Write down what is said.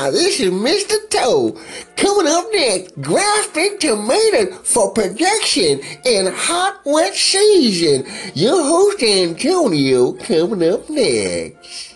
Hi, this is Mr. Toe. Coming up next, grafting tomatoes for production in hot, wet season. Your host Antonio coming up next.